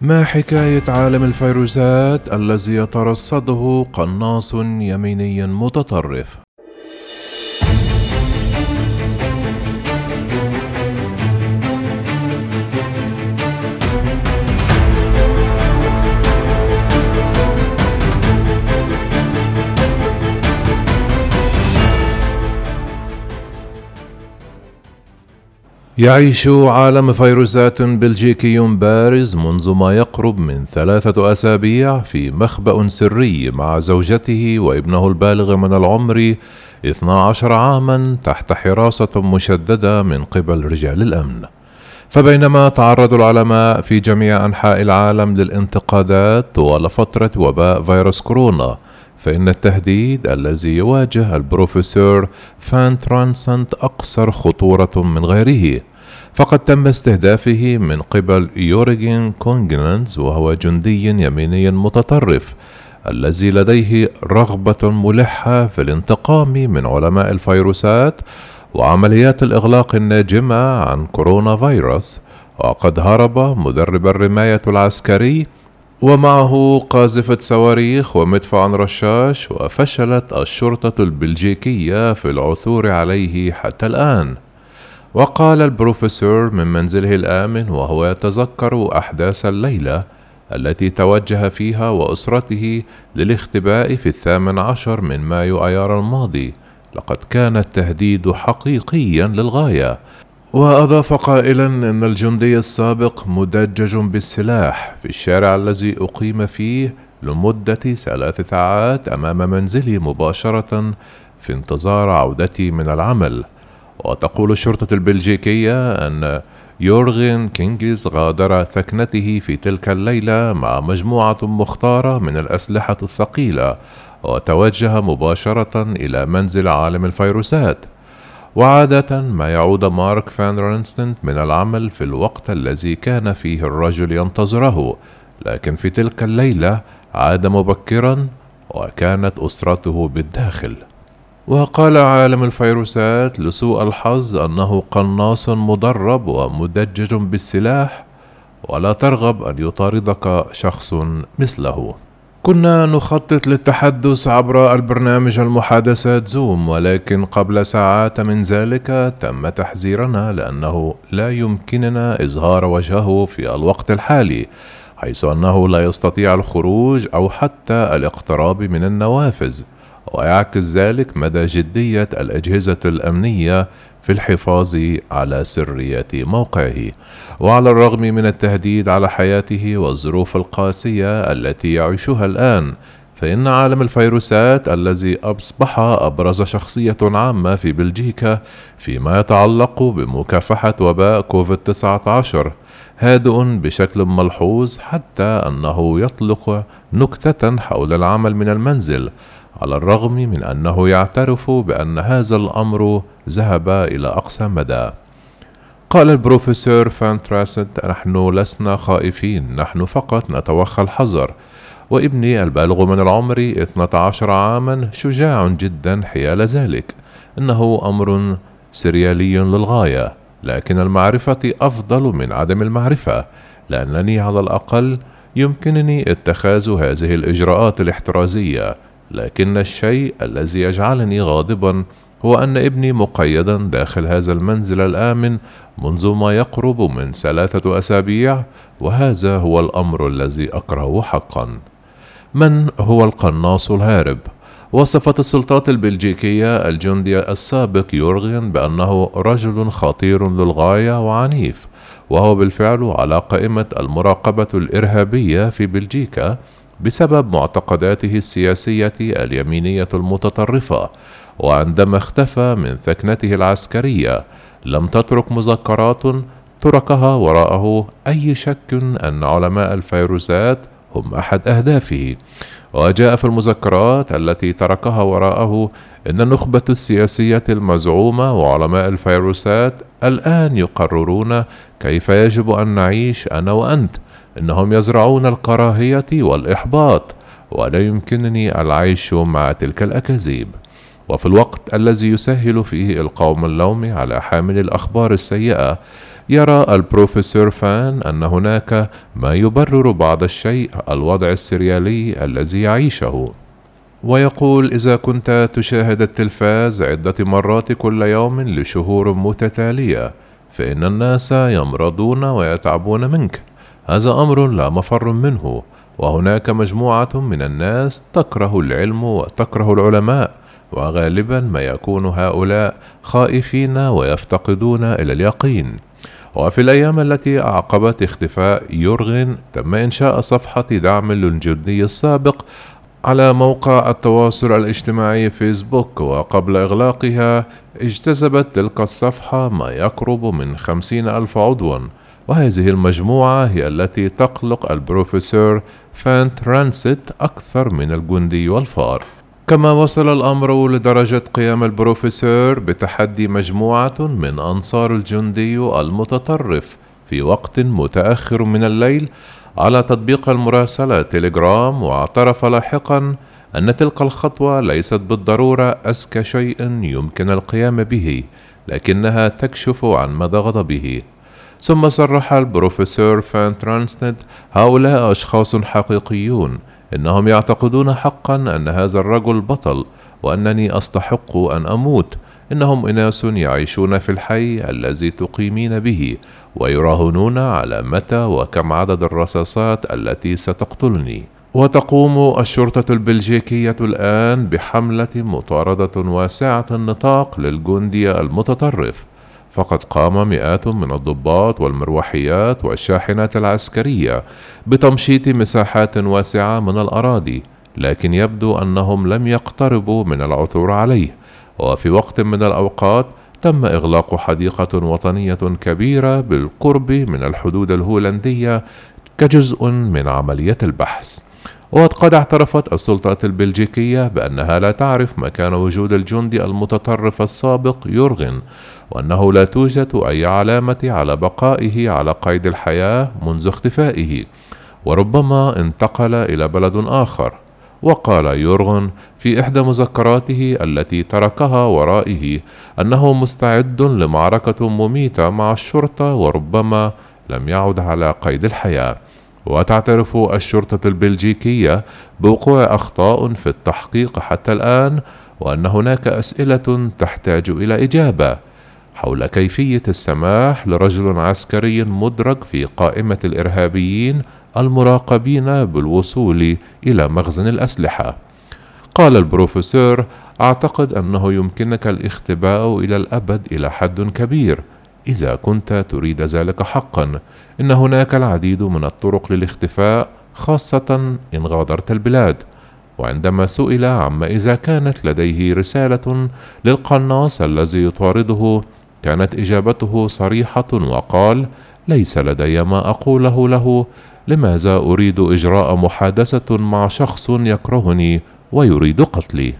ما حكاية عالم الفيروسات الذي يترصده قناص يميني متطرف؟ يعيش عالم فيروسات بلجيكي بارز منذ ما يقرب من ثلاثة أسابيع في مخبأ سري مع زوجته وابنه البالغ من العمر 12 عاما تحت حراسة مشددة من قبل رجال الأمن. فبينما تعرض العلماء في جميع أنحاء العالم للانتقادات طوال فترة وباء فيروس كورونا فإن التهديد الذي يواجه البروفيسور فان رانست أكثر خطورة من غيره فقد تم استهدافه من قبل يورغن كونينغز وهو جندي يميني متطرف الذي لديه رغبة ملحة في الانتقام من علماء الفيروسات وعمليات الإغلاق الناجمة عن كورونا فيروس. وقد هرب مدرب الرماية العسكري ومعه قاذفة صواريخ ومدفع رشاش وفشلت الشرطة البلجيكية في العثور عليه حتى الآن. وقال البروفيسور من منزله الآمن وهو يتذكر أحداث الليلة التي توجه فيها وأسرته للاختباء في الثامن عشر من مايو أيار الماضي لقد كان التهديد حقيقيا للغاية. وأضاف قائلا أن الجندي السابق مدجج بالسلاح في الشارع الذي أقيم فيه لمدة ثلاث ساعات أمام منزلي مباشرة في انتظار عودتي من العمل. وتقول الشرطة البلجيكية أن يورغن كونينغز غادر ثكنته في تلك الليلة مع مجموعة مختارة من الأسلحة الثقيلة وتوجه مباشرة إلى منزل عالم الفيروسات. وعادة ما يعود مارك فان رانست من العمل في الوقت الذي كان فيه الرجل ينتظره لكن في تلك الليلة عاد مبكرا وكانت أسرته بالداخل. وقال عالم الفيروسات لسوء الحظ أنه قناص مدرب ومدجج بالسلاح ولا ترغب أن يطاردك شخص مثله. كنا نخطط للتحدث عبر البرنامج المحادثات زوم ولكن قبل ساعات من ذلك تم تحذيرنا لأنه لا يمكننا إظهار وجهه في الوقت الحالي حيث أنه لا يستطيع الخروج أو حتى الاقتراب من النوافذ. ويعكس ذلك مدى جدية الأجهزة الأمنية في الحفاظ على سرية موقعه. وعلى الرغم من التهديد على حياته والظروف القاسية التي يعيشها الآن فإن عالم الفيروسات الذي أصبح أبرز شخصية عامة في بلجيكا فيما يتعلق بمكافحة وباء كوفيد 19 هادئ بشكل ملحوظ حتى أنه يطلق نكتة حول العمل من المنزل على الرغم من أنه يعترف بأن هذا الأمر ذهب إلى أقصى مدى. قال البروفيسور فانتراست نحن لسنا خائفين نحن فقط نتوخى الحذر. وابني البالغ من العمر 12 عاما شجاع جدا حيال ذلك. إنه أمر سريالي للغاية لكن المعرفة أفضل من عدم المعرفة لأنني على الأقل يمكنني اتخاذ هذه الإجراءات الاحترازية. لكن الشيء الذي يجعلني غاضبا هو أن ابني مقيدا داخل هذا المنزل الآمن منذ ما يقرب من ثلاثة أسابيع وهذا هو الأمر الذي أكرهه حقا من هو القناص الهارب؟ وصفت السلطات البلجيكية الجندي السابق يورغن بأنه رجل خطير للغاية وعنيف وهو بالفعل على قائمة المراقبة الإرهابية في بلجيكا بسبب معتقداته السياسية اليمينية المتطرفة وعندما اختفى من ثكنته العسكرية. لم تترك مذكرات تركها وراءه أي شك أن علماء الفيروسات هم أحد أهدافه. وجاء في المذكرات التي تركها وراءه أن النخبة السياسية المزعومة وعلماء الفيروسات الآن يقررون كيف يجب أن نعيش أنا وأنت. إنهم يزرعون الكراهية والإحباط ولا يمكنني العيش مع تلك الأكاذيب. وفي الوقت الذي يسهل فيه القوم اللوم على حامل الأخبار السيئة يرى البروفيسور فان أن هناك ما يبرر بعض الشيء الوضع السريالي الذي يعيشه. ويقول إذا كنت تشاهد التلفاز عدة مرات كل يوم لشهور متتالية فإن الناس يمرضون ويتعبون منك. هذا أمر لا مفر منه وهناك مجموعة من الناس تكره العلم وتكره العلماء وغالبا ما يكون هؤلاء خائفين ويفتقدون إلى اليقين. وفي الأيام التي أعقبت اختفاء يورغن تم إنشاء صفحة دعم للجندي السابق على موقع التواصل الاجتماعي فيسبوك وقبل إغلاقها اجتذبت تلك الصفحة ما يقرب من خمسين ألف عضوا. وهذه المجموعة هي التي تقلق البروفيسور فانت رانسيت أكثر من الجندي والفار. كما وصل الأمر لدرجة قيام البروفيسور بتحدي مجموعة من أنصار الجندي المتطرف في وقت متأخر من الليل على تطبيق المراسلة تيليجرام واعترف لاحقا أن تلك الخطوة ليست بالضرورة أذكى شيء يمكن القيام به لكنها تكشف عن مدى غضبه. ثم صرح البروفيسور فان رانست هؤلاء أشخاص حقيقيون. إنهم يعتقدون حقا أن هذا الرجل بطل وأنني أستحق أن أموت. إنهم إناس يعيشون في الحي الذي تقيمين به ويراهنون على متى وكم عدد الرصاصات التي ستقتلني. وتقوم الشرطة البلجيكية الآن بحملة مطاردة واسعة النطاق للجندي المتطرف. فقد قام مئات من الضباط والمروحيات والشاحنات العسكرية بتمشيط مساحات واسعة من الأراضي لكن يبدو أنهم لم يقتربوا من العثور عليه. وفي وقت من الأوقات تم إغلاق حديقة وطنية كبيرة بالقرب من الحدود الهولندية كجزء من عملية البحث. وقد اعترفت السلطات البلجيكية بأنها لا تعرف مكان وجود الجندي المتطرف السابق يورغن وأنه لا توجد أي علامة على بقائه على قيد الحياة منذ اختفائه وربما انتقل إلى بلد آخر. وقال يورغن في إحدى مذكراته التي تركها ورائه أنه مستعد لمعركة مميتة مع الشرطة وربما لم يعد على قيد الحياة. وتعترف الشرطة البلجيكية بوقوع أخطاء في التحقيق حتى الآن وأن هناك أسئلة تحتاج إلى إجابة حول كيفية السماح لرجل عسكري مدرج في قائمة الإرهابيين المراقبين بالوصول إلى مخزن الأسلحة. قال البروفيسور: أعتقد أنه يمكنك الاختباء إلى الأبد إلى حد كبير إذا كنت تريد ذلك حقا. إن هناك العديد من الطرق للاختفاء خاصة إن غادرت البلاد. وعندما سئل عما إذا كانت لديه رسالة للقناص الذي يطارده كانت إجابته صريحة وقال: ليس لدي ما أقوله له لماذا أريد إجراء محادثة مع شخص يكرهني ويريد قتلي